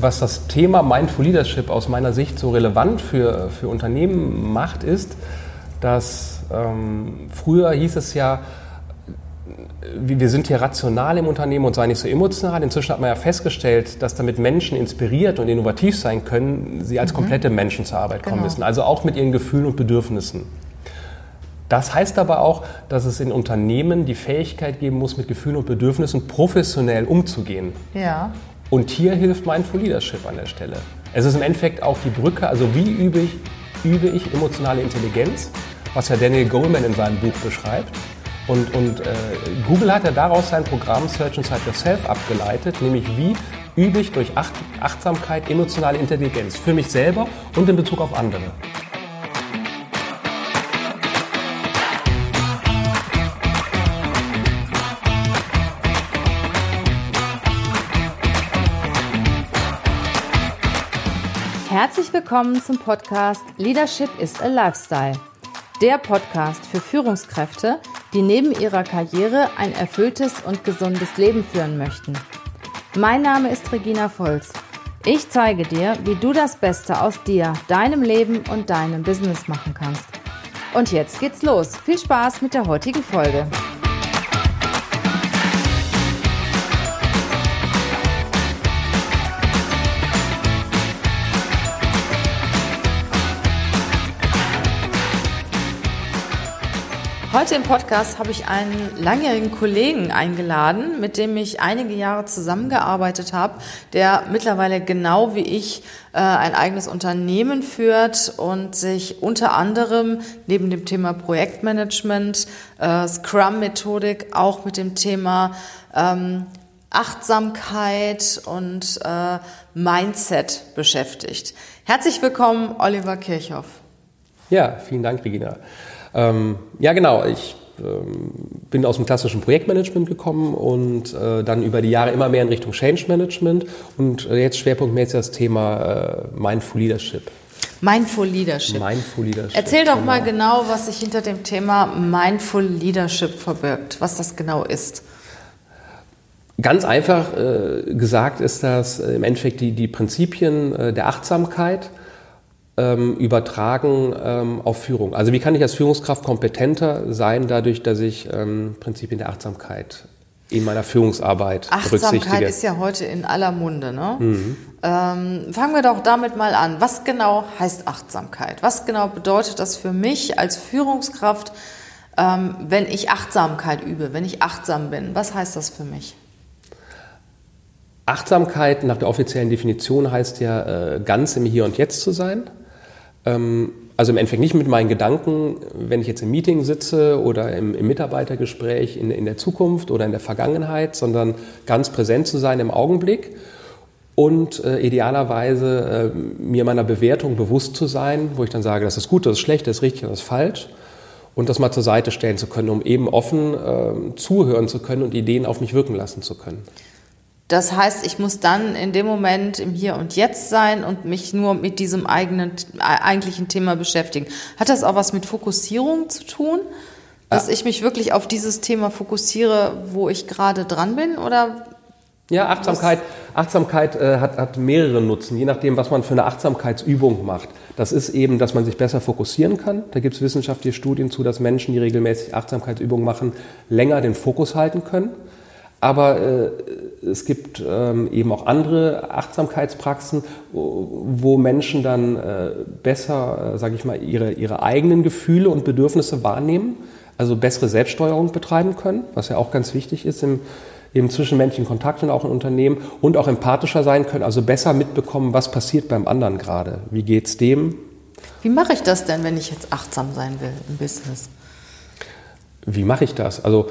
was das Thema Mindful Leadership aus meiner Sicht so relevant für, für Unternehmen macht, ist, dass ähm, früher hieß es ja, wir sind hier rational im Unternehmen und sei nicht so emotional. Inzwischen hat man ja festgestellt, dass damit Menschen inspiriert und innovativ sein können, sie als mhm. komplette Menschen zur Arbeit kommen genau. müssen. Also auch mit ihren Gefühlen und Bedürfnissen. Das heißt aber auch, dass es in Unternehmen die Fähigkeit geben muss, mit Gefühlen und Bedürfnissen professionell umzugehen. Ja. Und hier hilft Mindful Leadership an der Stelle. Es ist im Endeffekt auch die Brücke, also wie übe ich, übe ich emotionale Intelligenz, was ja Daniel Goleman in seinem Buch beschreibt. Und, und äh, Google hat ja daraus sein Programm Search Inside Yourself abgeleitet, nämlich wie übe ich durch Acht Achtsamkeit emotionale Intelligenz für mich selber und in Bezug auf andere. Herzlich willkommen zum Podcast Leadership is a Lifestyle. Der Podcast für Führungskräfte, die neben ihrer Karriere ein erfülltes und gesundes Leben führen möchten. Mein Name ist Regina Volz. Ich zeige dir, wie du das Beste aus dir, deinem Leben und deinem Business machen kannst. Und jetzt geht's los. Viel Spaß mit der heutigen Folge. Heute im Podcast habe ich einen langjährigen Kollegen eingeladen, mit dem ich einige Jahre zusammengearbeitet habe, der mittlerweile genau wie ich äh, ein eigenes Unternehmen führt und sich unter anderem neben dem Thema Projektmanagement, äh, Scrum-Methodik auch mit dem Thema ähm, Achtsamkeit und äh, Mindset beschäftigt. Herzlich willkommen, Oliver Kirchhoff. Ja, vielen Dank, Regina. Ähm, ja, genau. Ich ähm, bin aus dem klassischen Projektmanagement gekommen und äh, dann über die Jahre immer mehr in Richtung Change Management und äh, jetzt schwerpunktmäßig das Thema äh, Mindful Leadership. Mindful Leadership. Mindful Leadership. Erzähl doch genau. mal genau, was sich hinter dem Thema Mindful Leadership verbirgt, was das genau ist. Ganz einfach äh, gesagt ist das äh, im Endeffekt die, die Prinzipien äh, der Achtsamkeit ähm, übertragen ähm, auf Führung. Also wie kann ich als Führungskraft kompetenter sein, dadurch, dass ich ähm, Prinzipien der Achtsamkeit in meiner Führungsarbeit Achtsamkeit ist ja heute in aller Munde. Ne? Mhm. Ähm, fangen wir doch damit mal an. Was genau heißt Achtsamkeit? Was genau bedeutet das für mich als Führungskraft, ähm, wenn ich Achtsamkeit übe, wenn ich achtsam bin? Was heißt das für mich? Achtsamkeit nach der offiziellen Definition heißt ja, äh, ganz im Hier und Jetzt zu sein. Ähm, also im Endeffekt nicht mit meinen Gedanken, wenn ich jetzt im Meeting sitze oder im, im Mitarbeitergespräch in, in, der Zukunft oder in der Vergangenheit, sondern ganz präsent zu sein im Augenblick und äh, idealerweise äh, mir meiner Bewertung bewusst zu sein, wo ich dann sage, das ist gut, das ist schlecht, das ist richtig, das ist falsch und das mal zur Seite stellen zu können, um eben offen äh, zuhören zu können und Ideen auf mich wirken lassen zu können. Das heißt, ich muss dann in dem Moment im Hier und Jetzt sein und mich nur mit diesem eigenen, äh, eigentlichen Thema beschäftigen. Hat das auch was mit Fokussierung zu tun? Dass ja. ich mich wirklich auf dieses Thema fokussiere, wo ich gerade dran bin? Oder ja, Achtsamkeit, Achtsamkeit äh, hat, hat mehrere Nutzen, je nachdem, was man für eine Achtsamkeitsübung macht. Das ist eben, dass man sich besser fokussieren kann. Da gibt es wissenschaftliche Studien zu, dass Menschen, die regelmäßig Achtsamkeitsübungen machen, länger den Fokus halten können. Aber äh, es gibt ähm, eben auch andere Achtsamkeitspraxen, wo Menschen dann äh, besser, äh, sage ich mal, ihre, ihre eigenen Gefühle und Bedürfnisse wahrnehmen, also bessere Selbststeuerung betreiben können, was ja auch ganz wichtig ist im, im zwischenmenschlichen Kontakt und auch in Unternehmen und auch empathischer sein können, also besser mitbekommen, was passiert beim anderen gerade. Wie geht's dem? Wie mache ich das denn, wenn ich jetzt achtsam sein will im Business? Wie mache ich das? Also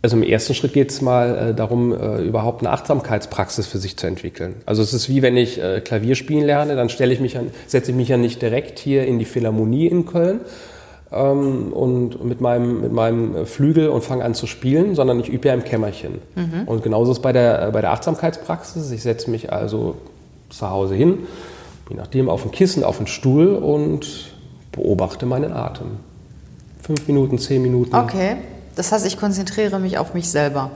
also im ersten Schritt geht es mal äh, darum, äh, überhaupt eine Achtsamkeitspraxis für sich zu entwickeln. Also es ist wie wenn ich äh, Klavier spielen lerne, dann stelle ich mich an, setze ich mich ja nicht direkt hier in die Philharmonie in Köln ähm, und mit meinem, mit meinem Flügel und fange an zu spielen, sondern ich übe ja im Kämmerchen. Mhm. Und genauso ist es bei der, äh, bei der Achtsamkeitspraxis. Ich setze mich also zu Hause hin, je nachdem auf ein Kissen, auf einen Stuhl und beobachte meinen Atem. Fünf Minuten, zehn Minuten. Okay. Das heißt, ich konzentriere mich auf mich selber.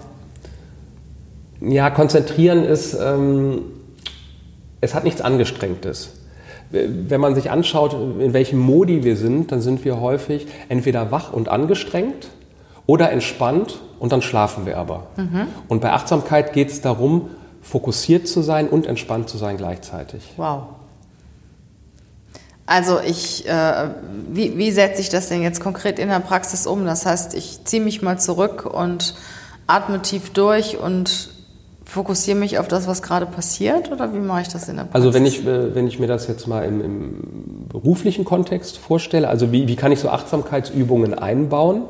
Ja, konzentrieren ist, ähm, es hat nichts Angestrengtes. Wenn man sich anschaut, in welchem Modi wir sind, dann sind wir häufig entweder wach und angestrengt oder entspannt und dann schlafen wir aber. Mhm. Und bei Achtsamkeit geht es darum, fokussiert zu sein und entspannt zu sein gleichzeitig. Wow. Also ich, äh, wie, wie setze ich das denn jetzt konkret in der Praxis um? Das heißt, ich ziehe mich mal zurück und atme tief durch und fokussiere mich auf das, was gerade passiert oder wie mache ich das in der Praxis? Also wenn ich, äh, wenn ich mir das jetzt mal im, im beruflichen Kontext vorstelle, also wie, wie kann ich so Achtsamkeitsübungen einbauen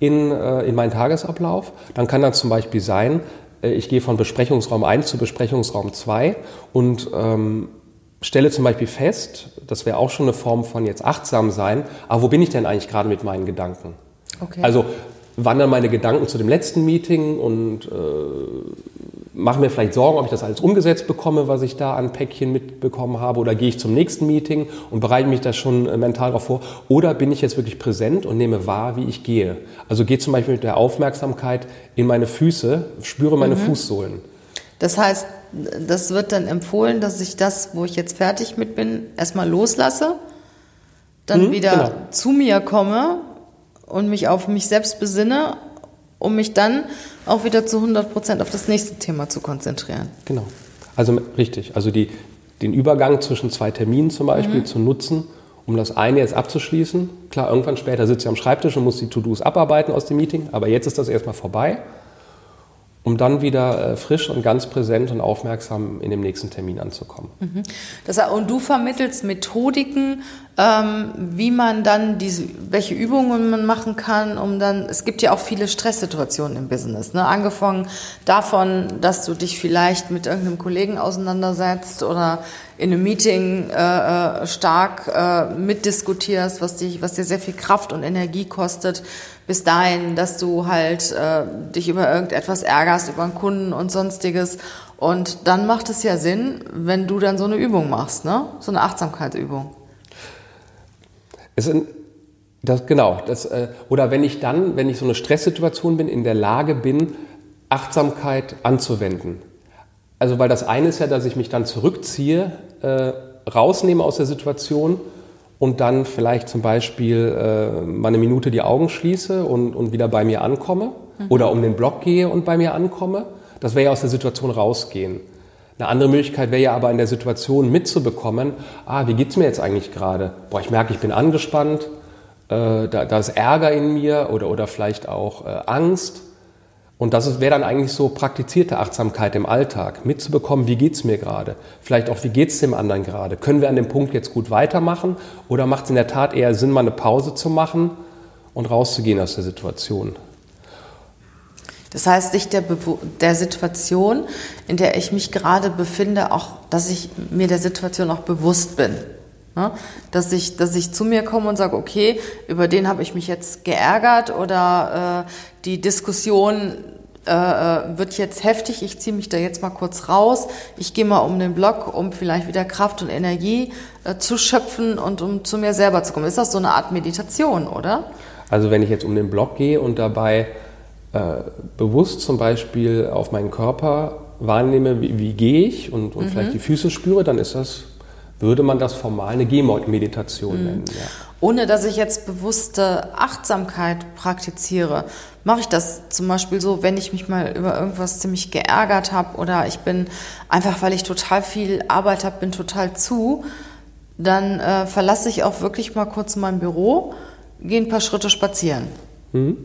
in, äh, in meinen Tagesablauf, dann kann das zum Beispiel sein, äh, ich gehe von Besprechungsraum 1 zu Besprechungsraum 2 und ähm, stelle zum Beispiel fest, das wäre auch schon eine Form von jetzt achtsam sein, aber wo bin ich denn eigentlich gerade mit meinen Gedanken? Okay. Also wandern meine Gedanken zu dem letzten Meeting und äh, mache mir vielleicht Sorgen, ob ich das alles umgesetzt bekomme, was ich da an Päckchen mitbekommen habe, oder gehe ich zum nächsten Meeting und bereite mich da schon äh, mental darauf vor, oder bin ich jetzt wirklich präsent und nehme wahr, wie ich gehe. Also gehe zum Beispiel mit der Aufmerksamkeit in meine Füße, spüre meine mhm. Fußsohlen. Das heißt, das wird dann empfohlen, dass ich das, wo ich jetzt fertig mit bin, erstmal loslasse, dann mhm, wieder genau. zu mir komme und mich auf mich selbst besinne, um mich dann auch wieder zu 100 Prozent auf das nächste Thema zu konzentrieren. Genau. Also richtig. Also die, den Übergang zwischen zwei Terminen zum Beispiel mhm. zu nutzen, um das eine jetzt abzuschließen. Klar, irgendwann später sitze ich am Schreibtisch und muss die To-Dos abarbeiten aus dem Meeting, aber jetzt ist das erstmal vorbei um dann wieder äh, frisch und ganz präsent und aufmerksam in dem nächsten Termin anzukommen. Mhm. Das, und du vermittelst Methodiken, ähm, wie man dann diese, welche Übungen man machen kann, um dann, es gibt ja auch viele Stresssituationen im Business, ne? angefangen davon, dass du dich vielleicht mit irgendeinem Kollegen auseinandersetzt oder in einem Meeting äh, äh stark äh, mitdiskutierst, was, dich, was dir sehr viel Kraft und Energie kostet, bis dahin, dass du halt äh, dich über irgendetwas ärgerst, über einen Kunden und sonstiges. Und dann macht es ja Sinn, wenn du dann so eine Übung machst, ne? so eine Achtsamkeitsübung. Es sind, das, genau, das, äh, oder wenn ich dann, wenn ich so eine Stresssituation bin, in der Lage bin, Achtsamkeit anzuwenden. Also weil das eine ist ja, dass ich mich dann zurückziehe, äh, rausnehme aus der Situation und dann vielleicht zum Beispiel äh, mal eine Minute die Augen schließe und, und wieder bei mir ankomme mhm. oder um den Block gehe und bei mir ankomme. Das wäre ja aus der Situation rausgehen. Eine andere Möglichkeit wäre ja aber in der Situation mitzubekommen, ah, wie geht's mir jetzt eigentlich gerade? Boah, ich merke, ich bin angespannt, äh, da, da ist Ärger in mir oder, oder vielleicht auch äh, Angst. Und das wäre dann eigentlich so praktizierte Achtsamkeit im Alltag, mitzubekommen, wie geht es mir gerade? Vielleicht auch, wie geht es dem anderen gerade? Können wir an dem Punkt jetzt gut weitermachen? Oder macht es in der Tat eher Sinn, mal eine Pause zu machen und rauszugehen aus der Situation? Das heißt, sich der, der Situation, in der ich mich gerade befinde, auch, dass ich mir der Situation auch bewusst bin. Ne? Dass, ich, dass ich zu mir komme und sage, okay, über den habe ich mich jetzt geärgert oder äh, die Diskussion äh, äh, wird jetzt heftig, ich ziehe mich da jetzt mal kurz raus, ich gehe mal um den Block, um vielleicht wieder Kraft und Energie äh, zu schöpfen und um zu mir selber zu kommen. Ist das so eine Art Meditation, oder? Also wenn ich jetzt um den Block gehe und dabei äh, bewusst zum Beispiel auf meinen Körper wahrnehme, wie, wie gehe ich und, und mhm. vielleicht die Füße spüre, dann ist das, würde man das formal eine Gehmeditation mhm. nennen. Ja ohne dass ich jetzt bewusste Achtsamkeit praktiziere, mache ich das zum Beispiel so, wenn ich mich mal über irgendwas ziemlich geärgert habe oder ich bin einfach, weil ich total viel Arbeit habe, bin total zu, dann äh, verlasse ich auch wirklich mal kurz mein Büro, gehe ein paar Schritte spazieren. Mhm.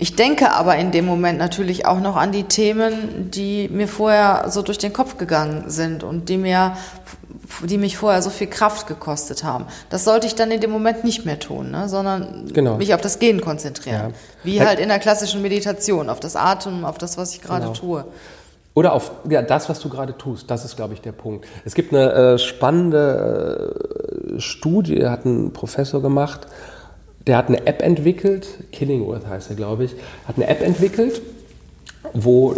Ich denke aber in dem Moment natürlich auch noch an die Themen, die mir vorher so durch den Kopf gegangen sind und die mir die mich vorher so viel Kraft gekostet haben. Das sollte ich dann in dem Moment nicht mehr tun, ne? sondern genau. mich auf das Gehen konzentrieren. Ja. Wie halt in der klassischen Meditation, auf das Atmen, auf das, was ich gerade genau. tue. Oder auf ja, das, was du gerade tust. Das ist, glaube ich, der Punkt. Es gibt eine äh, spannende äh, Studie, hat ein Professor gemacht, der hat eine App entwickelt, Killingworth heißt er, glaube ich, hat eine App entwickelt, wo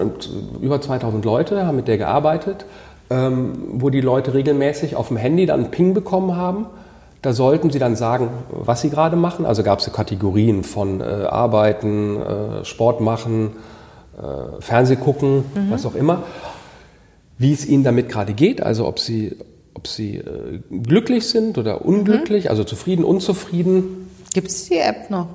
über 2000 Leute haben mit der gearbeitet ähm, wo die Leute regelmäßig auf dem Handy dann einen Ping bekommen haben. Da sollten sie dann sagen, was sie gerade machen. Also gab es so Kategorien von äh, Arbeiten, äh, Sport machen, äh, Fernseh gucken, mhm. was auch immer. wie es ihnen damit gerade geht, also ob sie, ob sie äh, glücklich sind oder unglücklich, mhm. also zufrieden, unzufrieden. Gibt es die App noch?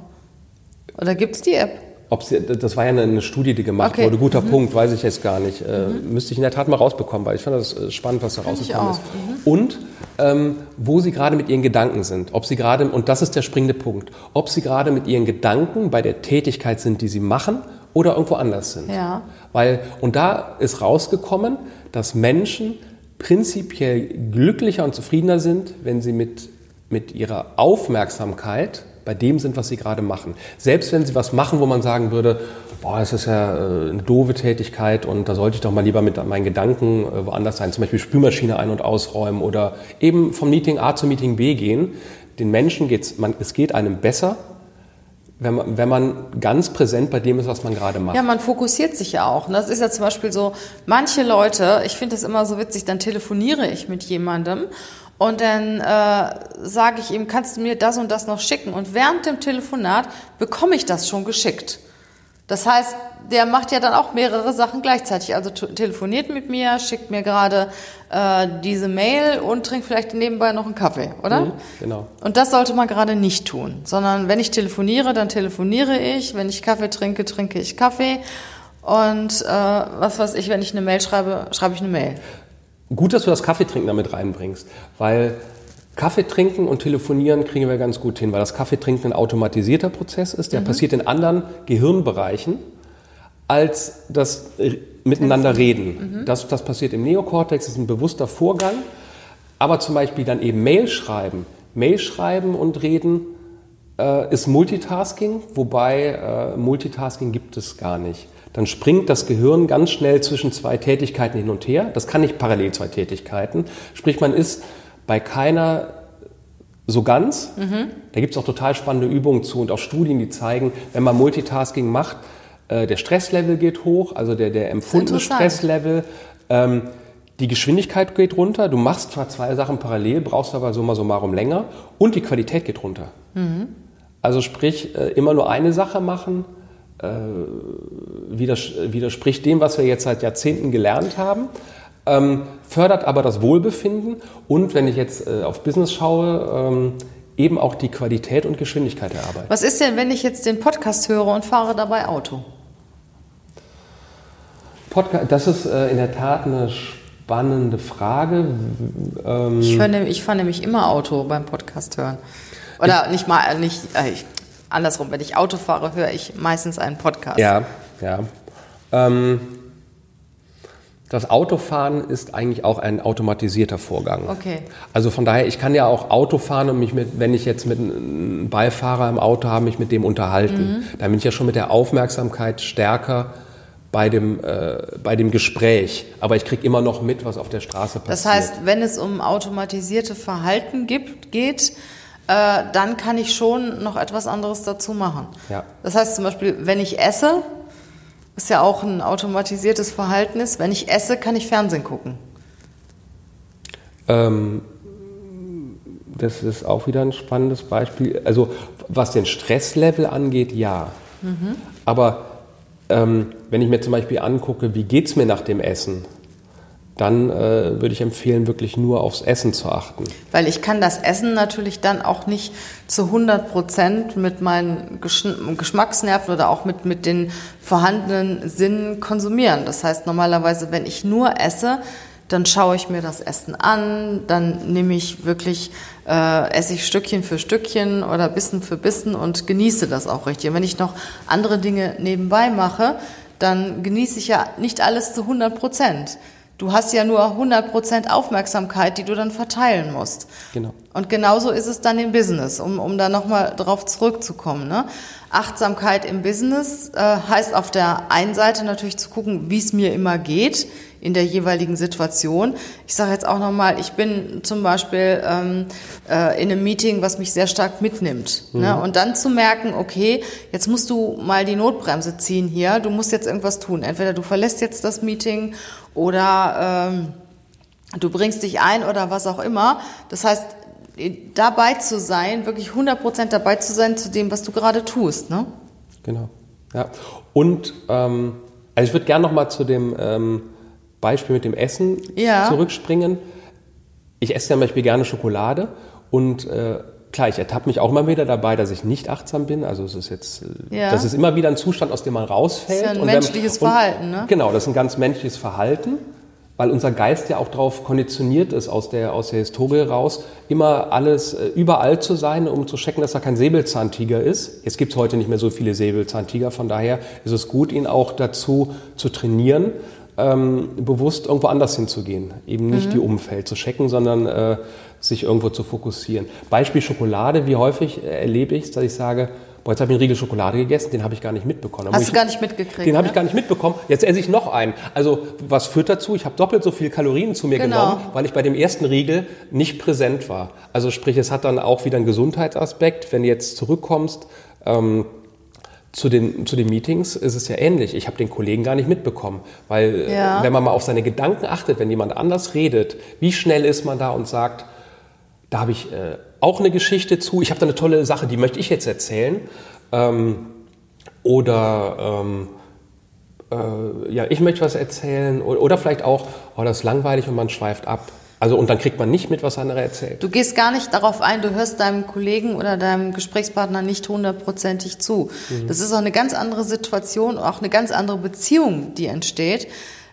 Oder gibt es die App? Ob sie, das war ja eine Studie, die gemacht okay. wurde. Guter mhm. Punkt, weiß ich jetzt gar nicht. Mhm. Müsste ich in der Tat mal rausbekommen, weil ich fand das äh, spannend, was da rausgekommen ist. Mhm. Und ähm, wo sie gerade mit ihren Gedanken sind. Ob sie gerade, und das ist der springende Punkt, ob sie gerade mit ihren Gedanken bei der Tätigkeit sind, die sie machen, oder irgendwo anders sind. Ja. Weil, und da ist rausgekommen, dass Menschen prinzipiell glücklicher und zufriedener sind, wenn sie mit, mit ihrer Aufmerksamkeit bei dem sind, was sie gerade machen. Selbst wenn sie was machen, wo man sagen würde, boah, es ist ja äh, eine doofe Tätigkeit und da sollte ich doch mal lieber mit meinen Gedanken äh, woanders sein, zum Beispiel Spülmaschine ein- und ausräumen oder eben vom Meeting A zum Meeting B gehen. Den Menschen geht's, man, es geht einem besser, wenn man, wenn man ganz präsent bei dem ist, was man gerade macht. Ja, man fokussiert sich ja auch. Das ist ja zum Beispiel so, manche Leute, ich finde das immer so witzig, dann telefoniere ich mit jemandem und dann äh, sage ich ihm, kannst du mir das und das noch schicken? Und während dem Telefonat bekomme ich das schon geschickt. Das heißt, der macht ja dann auch mehrere Sachen gleichzeitig. Also telefoniert mit mir, schickt mir gerade äh, diese Mail und trinkt vielleicht nebenbei noch einen Kaffee, oder? Mhm, genau. Und das sollte man gerade nicht tun, sondern wenn ich telefoniere, dann telefoniere ich. Wenn ich Kaffee trinke, trinke ich Kaffee. Und äh, was weiß ich, wenn ich eine Mail schreibe, schreibe ich eine Mail. Gut, dass du das Kaffeetrinken damit reinbringst, weil Kaffee trinken und telefonieren kriegen wir ganz gut hin, weil das Kaffeetrinken ein automatisierter Prozess ist, der mhm. passiert in anderen Gehirnbereichen als das Miteinander reden. Mhm. Das, das passiert im Neokortex, ist ein bewusster Vorgang, aber zum Beispiel dann eben Mail schreiben. Mail schreiben und reden äh, ist Multitasking, wobei äh, Multitasking gibt es gar nicht dann springt das Gehirn ganz schnell zwischen zwei Tätigkeiten hin und her. Das kann nicht parallel zwei Tätigkeiten. Sprich, man ist bei keiner so ganz. Mhm. Da gibt es auch total spannende Übungen zu und auch Studien, die zeigen, wenn man Multitasking macht, äh, der Stresslevel geht hoch, also der, der empfundene Stresslevel. Ähm, die Geschwindigkeit geht runter. Du machst zwar zwei Sachen parallel, brauchst aber summa summarum länger und die Qualität geht runter. Mhm. Also sprich, äh, immer nur eine Sache machen, äh, widerspricht dem, was wir jetzt seit Jahrzehnten gelernt haben, ähm, fördert aber das Wohlbefinden und, wenn ich jetzt äh, auf Business schaue, ähm, eben auch die Qualität und Geschwindigkeit der Arbeit. Was ist denn, wenn ich jetzt den Podcast höre und fahre dabei Auto? Podcast, das ist äh, in der Tat eine spannende Frage. Ähm, ich, höre, ich fahre nämlich immer Auto beim Podcast hören. Oder ich, nicht mal, nicht, äh, ich andersrum, wenn ich Auto fahre, höre ich meistens einen Podcast. Ja, ja. Ähm, das Autofahren ist eigentlich auch ein automatisierter Vorgang. Okay. Also von daher, ich kann ja auch Auto fahren und mich mit, wenn ich jetzt mit einem Beifahrer im Auto habe, mich mit dem unterhalten. Mhm. Da bin ich ja schon mit der Aufmerksamkeit stärker bei dem, äh, bei dem Gespräch. Aber ich kriege immer noch mit, was auf der Straße passiert. Das heißt, wenn es um automatisierte Verhalten gibt, geht, äh, dann kann ich schon noch etwas anderes dazu machen. Ja. Das heißt zum Beispiel, wenn ich esse, was ja auch ein automatisiertes Verhalten ist, wenn ich esse, kann ich Fernsehen gucken. Ähm, das ist auch wieder ein spannendes Beispiel. Also was den Stresslevel angeht, ja. Mhm. Aber ähm, wenn ich mir zum Beispiel angucke, wie geht es mir nach dem Essen, dann äh, würde ich empfehlen, wirklich nur aufs Essen zu achten. Weil ich kann das Essen natürlich dann auch nicht zu 100 Prozent mit meinen Geschmacksnerven oder auch mit, mit den vorhandenen Sinnen konsumieren. Das heißt, normalerweise, wenn ich nur esse, dann schaue ich mir das Essen an, dann nehme ich wirklich, äh, esse ich Stückchen für Stückchen oder Bissen für Bissen und genieße das auch richtig. Und wenn ich noch andere Dinge nebenbei mache, dann genieße ich ja nicht alles zu 100 Prozent. Du hast ja nur 100% Aufmerksamkeit, die du dann verteilen musst. Genau. Und genauso ist es dann im Business, um, um da nochmal drauf zurückzukommen. Ne? Achtsamkeit im Business äh, heißt auf der einen Seite natürlich zu gucken, wie es mir immer geht in der jeweiligen Situation. Ich sage jetzt auch nochmal, ich bin zum Beispiel ähm, äh, in einem Meeting, was mich sehr stark mitnimmt. Ne? Mhm. Ne? Und dann zu merken, okay, jetzt musst du mal die Notbremse ziehen hier, du musst jetzt irgendwas tun. Entweder du verlässt jetzt das Meeting oder ähm, du bringst dich ein oder was auch immer. Das heißt, dabei zu sein, wirklich 100% dabei zu sein zu dem, was du gerade tust. Ne? Genau. Ja. Und ähm, also ich würde gerne noch mal zu dem ähm, Beispiel mit dem Essen ja. zurückspringen. Ich esse zum Beispiel gerne Schokolade und äh, klar, ich ertappe mich auch immer wieder dabei, dass ich nicht achtsam bin. Also es ist jetzt, äh, ja. das ist immer wieder ein Zustand, aus dem man rausfällt. Das ist ja ein menschliches man, Verhalten, ne? Genau, das ist ein ganz menschliches Verhalten weil unser Geist ja auch darauf konditioniert ist, aus der, aus der Historie raus, immer alles äh, überall zu sein, um zu checken, dass er kein Säbelzahntiger ist. Jetzt gibt es heute nicht mehr so viele Säbelzahntiger, von daher ist es gut, ihn auch dazu zu trainieren, ähm, bewusst irgendwo anders hinzugehen. Eben nicht mhm. die Umfeld zu checken, sondern äh, sich irgendwo zu fokussieren. Beispiel Schokolade, wie häufig erlebe ich es, dass ich sage, boah, jetzt habe ich einen Riegel Schokolade gegessen, den habe ich gar nicht mitbekommen. Hast ich, du gar nicht mitgekriegt? Den ne? habe ich gar nicht mitbekommen. Jetzt esse ich noch einen. Also was führt dazu? Ich habe doppelt so viel Kalorien zu mir genau. genommen, weil ich bei dem ersten Riegel nicht präsent war. Also sprich, es hat dann auch wieder einen Gesundheitsaspekt. Wenn du jetzt zurückkommst, ähm, zu den, zu den Meetings ist es ja ähnlich. Ich habe den Kollegen gar nicht mitbekommen, weil ja. wenn man mal auf seine Gedanken achtet, wenn jemand anders redet, wie schnell ist man da und sagt, da habe ich äh, auch eine Geschichte zu. Ich habe da eine tolle Sache, die möchte ich jetzt erzählen. Ähm, oder ähm, äh, ja, ich möchte was erzählen. Oder, oder, vielleicht auch, oh, das ist langweilig und man schweift ab. Also und dann kriegt man nicht mit, was andere erzählt. Du gehst gar nicht darauf ein, du hörst deinem Kollegen oder deinem Gesprächspartner nicht hundertprozentig zu. Mhm. Das ist auch eine ganz andere Situation, auch eine ganz andere Beziehung, die entsteht,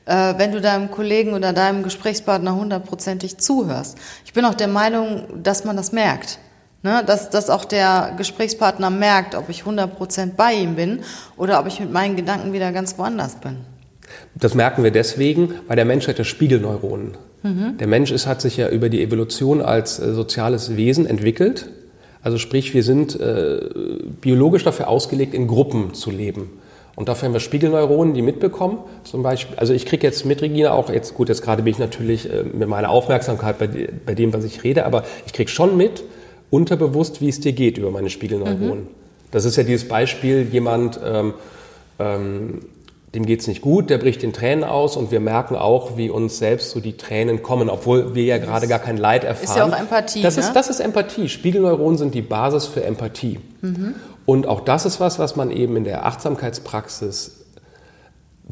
äh, wenn du deinem Kollegen oder deinem Gesprächspartner hundertprozentig zuhörst. Ich bin auch der Meinung, dass man das merkt. Ne, dass, dass auch der Gesprächspartner merkt, ob ich hundertprozentig bei ihm bin oder ob ich mit meinen Gedanken wieder ganz woanders bin. Das merken wir deswegen, weil der Mensch hat ja Spiegelneuronen. Mhm. Der Mensch ist, hat sich ja über die Evolution als äh, soziales Wesen entwickelt. Also sprich, wir sind äh, biologisch dafür ausgelegt, in Gruppen zu leben. Und dafür haben wir Spiegelneuronen, die mitbekommen. Zum Beispiel, also ich kriege jetzt mit Regina auch, jetzt gut, jetzt gerade bin ich natürlich äh, mit meiner Aufmerksamkeit bei, bei dem, was ich rede, aber ich kriege schon mit, unterbewusst, wie es dir geht über meine Spiegelneuronen. Mhm. Das ist ja dieses Beispiel, jemand, ähm, ähm, dem geht es nicht gut, der bricht in Tränen aus und wir merken auch, wie uns selbst so die Tränen kommen, obwohl wir ja gerade gar kein Leid erfahren. Ist ja auch Empathie. Das, ne? ist, das ist Empathie. Spiegelneuronen sind die Basis für Empathie. Mhm. Und auch das ist was, was man eben in der Achtsamkeitspraxis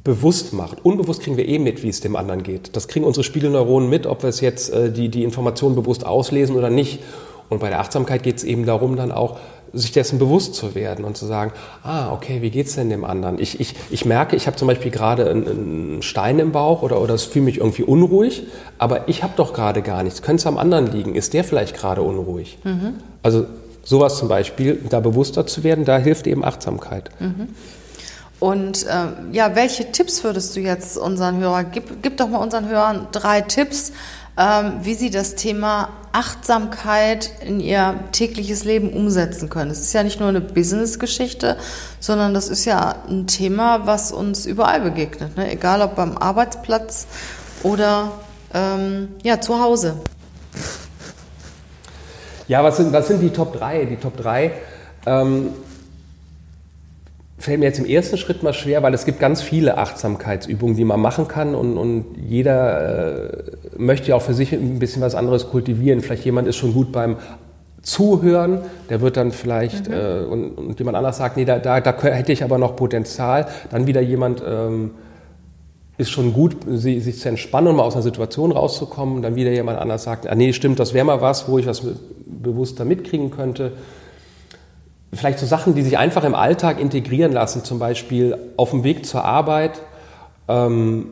bewusst macht. Unbewusst kriegen wir eh mit, wie es dem anderen geht. Das kriegen unsere Spiegelneuronen mit, ob wir es jetzt äh, die, die Informationen bewusst auslesen oder nicht. Und bei der Achtsamkeit geht es eben darum, dann auch sich dessen bewusst zu werden und zu sagen, ah, okay, wie geht es denn dem anderen? Ich, ich, ich merke, ich habe zum Beispiel gerade einen, einen, Stein im Bauch oder, oder es fühle mich irgendwie unruhig, aber ich habe doch gerade gar nichts. Könnte es am anderen liegen? Ist der vielleicht gerade unruhig? Mhm. Also Sowas zum Beispiel, da bewusster zu werden, da hilft eben Achtsamkeit. Mhm. Und äh, ja, welche Tipps würdest du jetzt unseren Hörern, gib, gib doch mal unseren Hörern drei Tipps, wie sie das Thema Achtsamkeit in ihr tägliches Leben umsetzen können. Es ist ja nicht nur eine Business-Geschichte, sondern das ist ja ein Thema, was uns überall begegnet, ne? egal ob beim Arbeitsplatz oder ähm, ja, zu Hause. Ja, was sind, was sind die Top 3? Die Top 3 ähm, fällt mir jetzt im ersten Schritt mal schwer, weil es gibt ganz viele Achtsamkeitsübungen, die man machen kann und, und jeder äh, möchte ja auch für sich ein bisschen was anderes kultivieren. Vielleicht jemand ist schon gut beim Zuhören, der wird dann vielleicht mhm. äh, und, und, jemand anders sagt, nee, da, da, da hätte ich aber noch Potenzial. Dann wieder jemand ähm, ist schon gut, sich zu entspannen und mal aus einer Situation rauszukommen. Dann wieder jemand anders sagt, ah, nee, stimmt, das wäre mal was, wo ich was bewusster mitkriegen könnte. Vielleicht so Sachen, die sich einfach im Alltag integrieren lassen, zum Beispiel auf dem Weg zur Arbeit, ähm,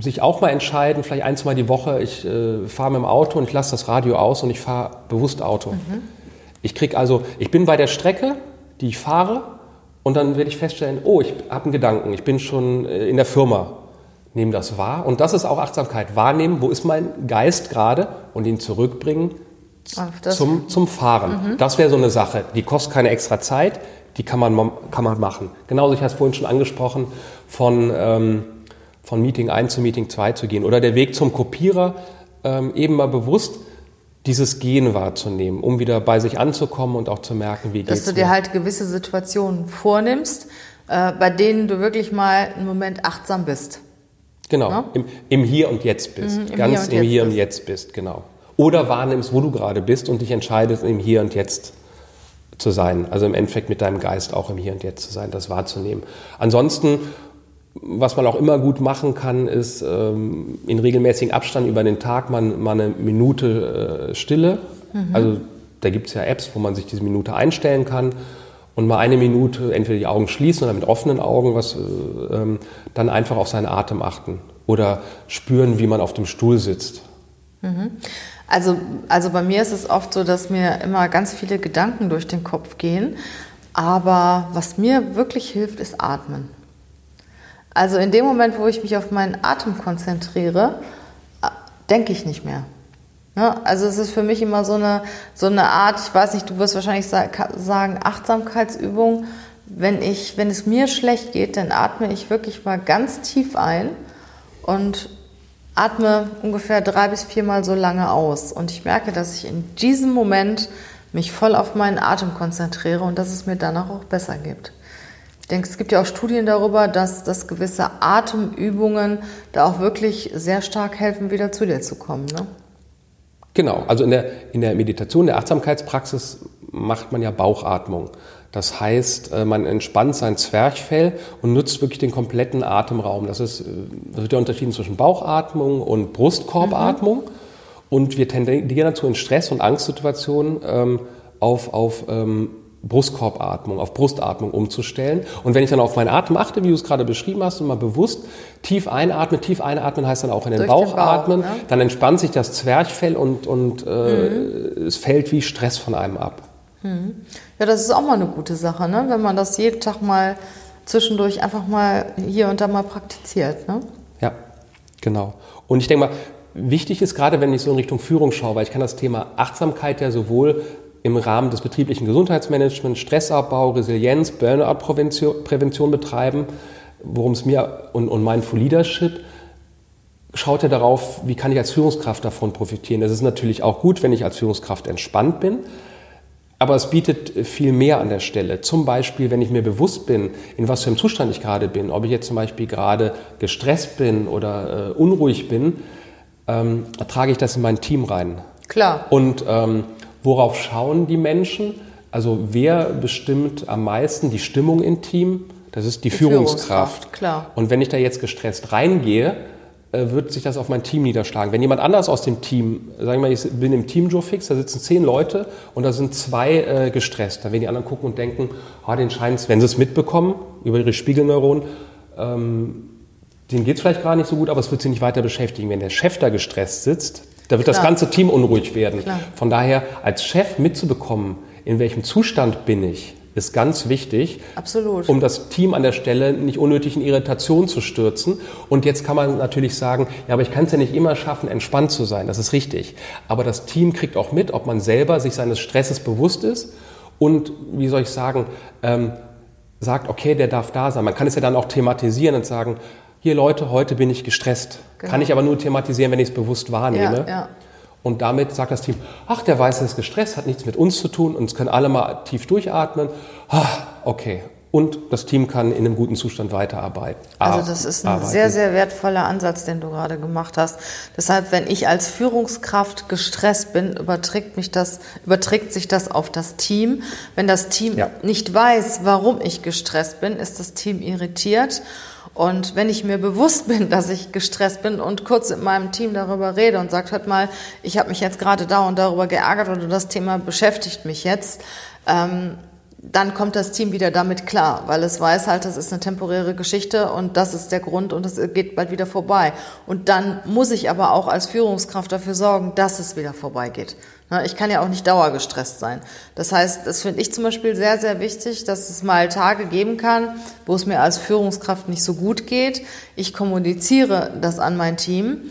sich auch mal entscheiden, vielleicht ein, zwei die Woche, ich äh, fahre mit dem Auto und ich lasse das Radio aus und ich fahre bewusst Auto. Mhm. Ich krieg also, ich bin bei der Strecke, die ich fahre und dann werde ich feststellen, oh, ich habe einen Gedanken, ich bin schon äh, in der Firma, nehme das wahr. Und das ist auch Achtsamkeit, wahrnehmen, wo ist mein Geist gerade? Und ihn zurückbringen zum, zum Fahren. Mhm. Das wäre so eine Sache. Die kostet keine extra Zeit, die kann man, kann man machen. Genauso, ich hatte es vorhin schon angesprochen, von, ähm, von Meeting 1 zu Meeting 2 zu gehen. Oder der Weg zum Kopierer, ähm, eben mal bewusst dieses Gehen wahrzunehmen, um wieder bei sich anzukommen und auch zu merken, wie geht es Dass du dir halt gewisse Situationen vornimmst, äh, bei denen du wirklich mal einen Moment achtsam bist. Genau, ja? im, im, Hier und Jetzt bist. Mhm, im Ganz Hier im Hier und Jetzt bist, genau oder wahrnimmst, wo du gerade bist und dich entscheidest, im Hier und Jetzt zu sein. Also im Endeffekt mit deinem Geist auch im Hier und Jetzt zu sein, das wahrzunehmen. Ansonsten was man auch immer gut machen kann, ist ähm, in regelmäßigen Abstand über den Tag mal, mal eine Minute äh, Stille. Mhm. Also da gibt es ja Apps, wo man sich diese Minute einstellen kann und mal eine Minute entweder die Augen schließen oder mit offenen Augen was, äh, ähm, dann einfach auf seinen Atem achten oder spüren, wie man auf dem Stuhl sitzt. Mhm. Also, also bei mir ist es oft so, dass mir immer ganz viele Gedanken durch den Kopf gehen. Aber was mir wirklich hilft, ist Atmen. Also in dem Moment, wo ich mich auf meinen Atem konzentriere, äh, denke ich nicht mehr. Ne? Also es ist für mich immer so eine, so eine Art, ich weiß nicht, du wirst wahrscheinlich sagen, Achtsamkeitsübung. Wenn, ich, wenn es mir schlecht geht, dann atme ich wirklich mal ganz tief ein und atme ungefähr drei bis viermal so lange aus. Und ich merke, dass ich in diesem Moment mich voll auf meinen Atem konzentriere und dass es mir danach auch besser gibt. Ich denke, es gibt ja auch Studien darüber, dass, dass gewisse Atemübungen da auch wirklich sehr stark helfen, wieder zu dir zu kommen. Ne? Genau, also in der, in der Meditation, der Achtsamkeitspraxis macht man ja Bauchatmung. Das heißt, äh, man entspannt sein Zwerchfell und nutzt wirklich den kompletten Atemraum. Das, ist, äh, das wird ja unterschieden zwischen Bauchatmung und Brustkorbatmung. Mhm. Und wir tendieren dazu in Stress- und Angstsituationen ähm, auf, auf ähm, Brustkorbatmung, auf Brustatmung umzustellen. Und wenn ich dann auf meinen Atem achte, wie du es gerade beschrieben hast, und mal bewusst tief einatmen, tief einatmen heißt dann auch in den Bauch, den Bauch atmen, ne? dann entspannt sich das Zwerchfell und, und äh, mhm. es fällt wie Stress von einem ab. Mhm. Ja, das ist auch mal eine gute Sache, ne? wenn man das jeden Tag mal zwischendurch einfach mal hier und da mal praktiziert. Ne? Ja, genau. Und ich denke mal, wichtig ist gerade, wenn ich so in Richtung Führung schaue, weil ich kann das Thema Achtsamkeit ja sowohl im Rahmen des betrieblichen Gesundheitsmanagements, Stressabbau, Resilienz, Burnout-Prävention betreiben, worum es mir und, und Mindful Leadership schaut er darauf, wie kann ich als Führungskraft davon profitieren. Das ist natürlich auch gut, wenn ich als Führungskraft entspannt bin, aber es bietet viel mehr an der Stelle. Zum Beispiel, wenn ich mir bewusst bin, in was für einem Zustand ich gerade bin, ob ich jetzt zum Beispiel gerade gestresst bin oder äh, unruhig bin, ähm, trage ich das in mein Team rein. Klar. Und ähm, Worauf schauen die Menschen? Also wer bestimmt am meisten die Stimmung im Team? Das ist die, die Führungskraft. Führungskraft. Klar. Und wenn ich da jetzt gestresst reingehe, wird sich das auf mein Team niederschlagen. Wenn jemand anders aus dem Team, sagen wir mal, ich bin im Team Joe Fix, da sitzen zehn Leute und da sind zwei äh, gestresst, dann werden die anderen gucken und denken, ah, den scheint es, wenn sie es mitbekommen über ihre Spiegelneuronen, ähm, denen geht es vielleicht gar nicht so gut, aber es wird sie nicht weiter beschäftigen. Wenn der Chef da gestresst sitzt, da wird Klar. das ganze Team unruhig werden. Klar. Von daher, als Chef mitzubekommen, in welchem Zustand bin ich, ist ganz wichtig, Absolut. um das Team an der Stelle nicht unnötig in Irritation zu stürzen. Und jetzt kann man natürlich sagen, ja, aber ich kann es ja nicht immer schaffen, entspannt zu sein. Das ist richtig. Aber das Team kriegt auch mit, ob man selber sich seines Stresses bewusst ist und, wie soll ich sagen, ähm, sagt, okay, der darf da sein. Man kann es ja dann auch thematisieren und sagen, hier Leute, heute bin ich gestresst. Genau. Kann ich aber nur thematisieren, wenn ich es bewusst wahrnehme. Ja, ja. Und damit sagt das Team, ach, der weiß, er ist gestresst, hat nichts mit uns zu tun und es können alle mal tief durchatmen. Ah, okay. Und das Team kann in einem guten Zustand weiterarbeiten. Also das ist ein arbeiten. sehr, sehr wertvoller Ansatz, den du gerade gemacht hast. Deshalb, wenn ich als Führungskraft gestresst bin, überträgt, mich das, überträgt sich das auf das Team. Wenn das Team ja. nicht weiß, warum ich gestresst bin, ist das Team irritiert und wenn ich mir bewusst bin, dass ich gestresst bin und kurz mit meinem Team darüber rede und sagt, hört mal, ich habe mich jetzt gerade da und darüber geärgert oder das Thema beschäftigt mich jetzt, ähm, dann kommt das Team wieder damit klar, weil es weiß halt, das ist eine temporäre Geschichte und das ist der Grund und es geht bald wieder vorbei. Und dann muss ich aber auch als Führungskraft dafür sorgen, dass es wieder vorbeigeht. Ich kann ja auch nicht dauergestresst sein. Das heißt, das finde ich zum Beispiel sehr, sehr wichtig, dass es mal Tage geben kann, wo es mir als Führungskraft nicht so gut geht. Ich kommuniziere das an mein Team.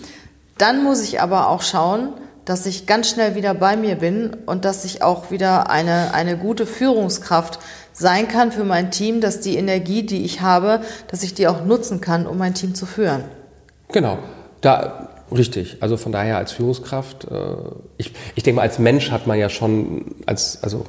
Dann muss ich aber auch schauen, dass ich ganz schnell wieder bei mir bin und dass ich auch wieder eine, eine gute Führungskraft sein kann für mein Team, dass die Energie, die ich habe, dass ich die auch nutzen kann, um mein Team zu führen. Genau. Da Richtig, also von daher als Führungskraft, äh, ich, ich denke mal, als Mensch hat man ja schon als, also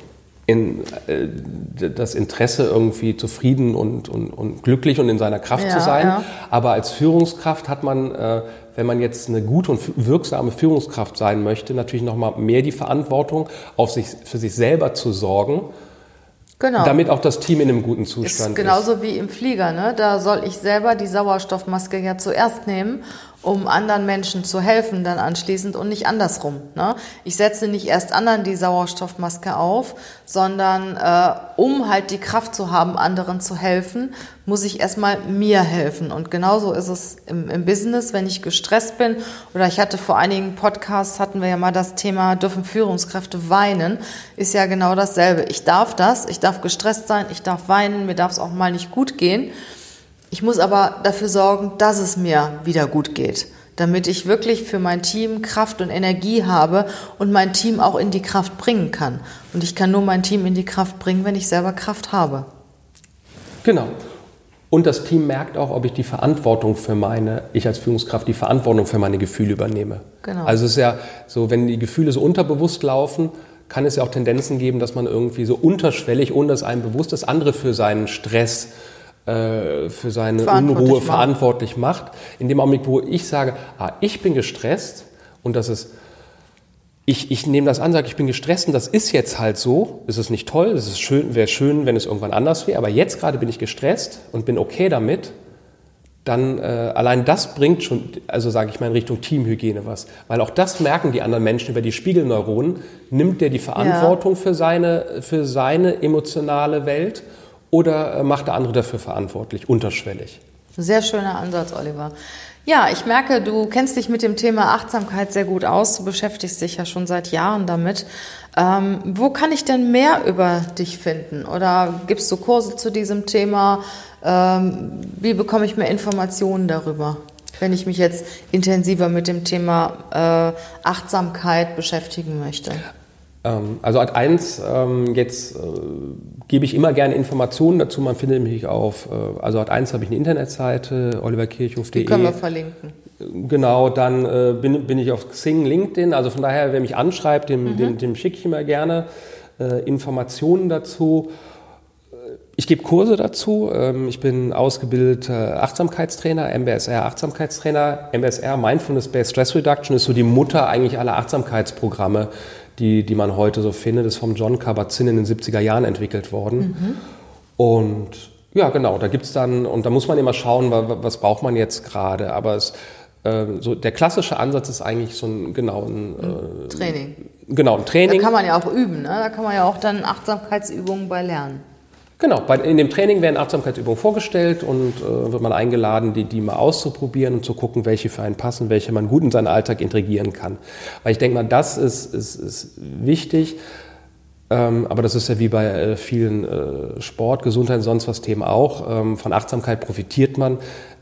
in, äh, das Interesse irgendwie zufrieden und, und, und glücklich und in seiner Kraft ja, zu sein. Ja. Aber als Führungskraft hat man, äh, wenn man jetzt eine gute und wirksame Führungskraft sein möchte, natürlich noch mal mehr die Verantwortung, auf sich, für sich selber zu sorgen Genau. Damit auch das Team in einem guten Zustand ist. Genauso ist. wie im Flieger, ne? Da soll ich selber die Sauerstoffmaske ja zuerst nehmen um anderen Menschen zu helfen dann anschließend und nicht andersrum. Ne? Ich setze nicht erst anderen die Sauerstoffmaske auf, sondern äh, um halt die Kraft zu haben, anderen zu helfen, muss ich erstmal mir helfen. Und genauso ist es im, im Business, wenn ich gestresst bin oder ich hatte vor einigen Podcasts, hatten wir ja mal das Thema, dürfen Führungskräfte weinen, ist ja genau dasselbe. Ich darf das, ich darf gestresst sein, ich darf weinen, mir darf es auch mal nicht gut gehen. Ich muss aber dafür sorgen, dass es mir wieder gut geht, damit ich wirklich für mein Team Kraft und Energie habe und mein Team auch in die Kraft bringen kann. Und ich kann nur mein Team in die Kraft bringen, wenn ich selber Kraft habe. Genau. Und das Team merkt auch, ob ich die Verantwortung für meine, ich als Führungskraft, die Verantwortung für meine Gefühle übernehme. Genau. Also es ist ja so, wenn die Gefühle so unterbewusst laufen, kann es ja auch Tendenzen geben, dass man irgendwie so unterschwellig, ohne dass einem bewusst ist, andere für seinen Stress, äh, für seine Unruhe macht. verantwortlich macht. In dem Augenblick, wo ich sage, ah, ich bin gestresst und das ist, ich, ich nehme das an, sage, ich bin gestresst und das ist jetzt halt so, ist es nicht toll, es ist schön, wäre schön, wenn es irgendwann anders wäre, aber jetzt gerade bin ich gestresst und bin okay damit, dann äh, allein das bringt schon, also sage ich mal in Richtung Teamhygiene was, weil auch das merken die anderen Menschen über die Spiegelneuronen, nimmt der die Verantwortung ja. für seine für seine emotionale Welt oder äh, macht der andere dafür verantwortlich, unterschwellig? Sehr schöner Ansatz, Oliver. Ja, ich merke, du kennst dich mit dem Thema Achtsamkeit sehr gut aus. Du beschäftigst dich ja schon seit Jahren damit. Ähm, wo kann ich denn mehr über dich finden? Oder gibst du Kurse zu diesem Thema? Ähm, wie bekomme ich mehr Informationen darüber, wenn ich mich jetzt intensiver mit dem Thema äh, Achtsamkeit beschäftigen möchte? Ähm, also Art 1, ähm, jetzt äh, gebe ich immer gerne Informationen dazu. Man findet mich auf, äh, also Art 1 habe ich eine Internetseite, oliverkirchhof.de. Die können wir verlinken. Genau, dann äh, bin, bin ich auf Xing, LinkedIn. Also von daher, wer mich anschreibt, dem, mhm. dem, dem schicke ich immer gerne Informationen dazu. Ich gebe Kurse dazu. Ähm, ich bin ausgebildeter Achtsamkeitstrainer, MBSR Achtsamkeitstrainer. MBSR, Mindfulness Based Stress Reduction, ist so die Mutter eigentlich aller Achtsamkeitsprogramme die, die man heute so findet, ist vom John Kabat-Zinn in den 70er Jahren entwickelt worden. Mhm. Und ja, genau, da gibt es dann, und da muss man immer schauen, was braucht man jetzt gerade. Aber es, äh, so der klassische Ansatz ist eigentlich so ein, genau, ein äh, Training. Genau, ein Training. Da kann man ja auch üben, ne? da kann man ja auch dann Achtsamkeitsübungen bei lernen. Genau, bei, in dem Training werden Achtsamkeitsübungen vorgestellt und äh, wird man eingeladen, die, die mal auszuprobieren und zu gucken, welche für einen passen, welche man gut in seinen Alltag integrieren kann. Weil ich denke mal, das ist, ist, ist wichtig, ähm, aber das ist ja wie bei äh, vielen äh, Sport, Gesundheit, sonst was Themen auch. Ähm, von Achtsamkeit profitiert man,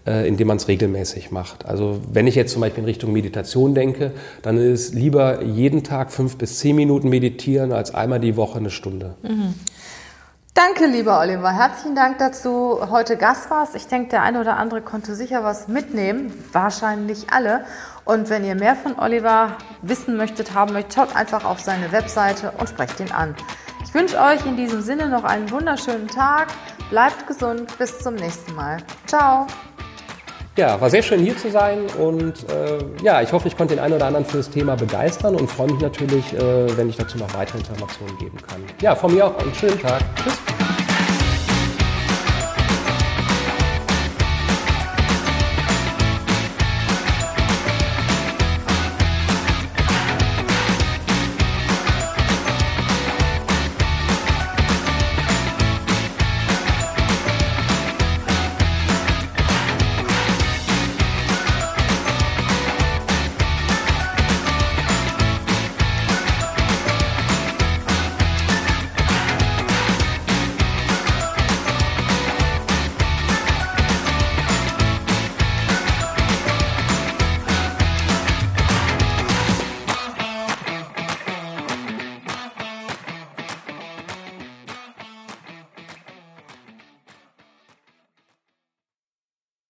äh, indem man es regelmäßig macht. Also wenn ich jetzt zum Beispiel in Richtung Meditation denke, dann ist lieber jeden Tag fünf bis zehn Minuten meditieren als einmal die Woche eine Stunde. Mhm. Danke, lieber Oliver. Herzlichen Dank, dass du heute Gast warst. Ich denke, der eine oder andere konnte sicher was mitnehmen. Wahrscheinlich alle. Und wenn ihr mehr von Oliver wissen möchtet, haben möchtet, schaut einfach auf seine Webseite und sprecht ihn an. Ich wünsche euch in diesem Sinne noch einen wunderschönen Tag. Bleibt gesund. Bis zum nächsten Mal. Ciao. Ja, war sehr schön hier zu sein und äh, ja, ich hoffe, ich konnte den einen oder anderen für das Thema begeistern und freue mich natürlich, äh, wenn ich dazu noch weitere Informationen geben kann. Ja, von mir auch einen schönen Tag. Tschüss.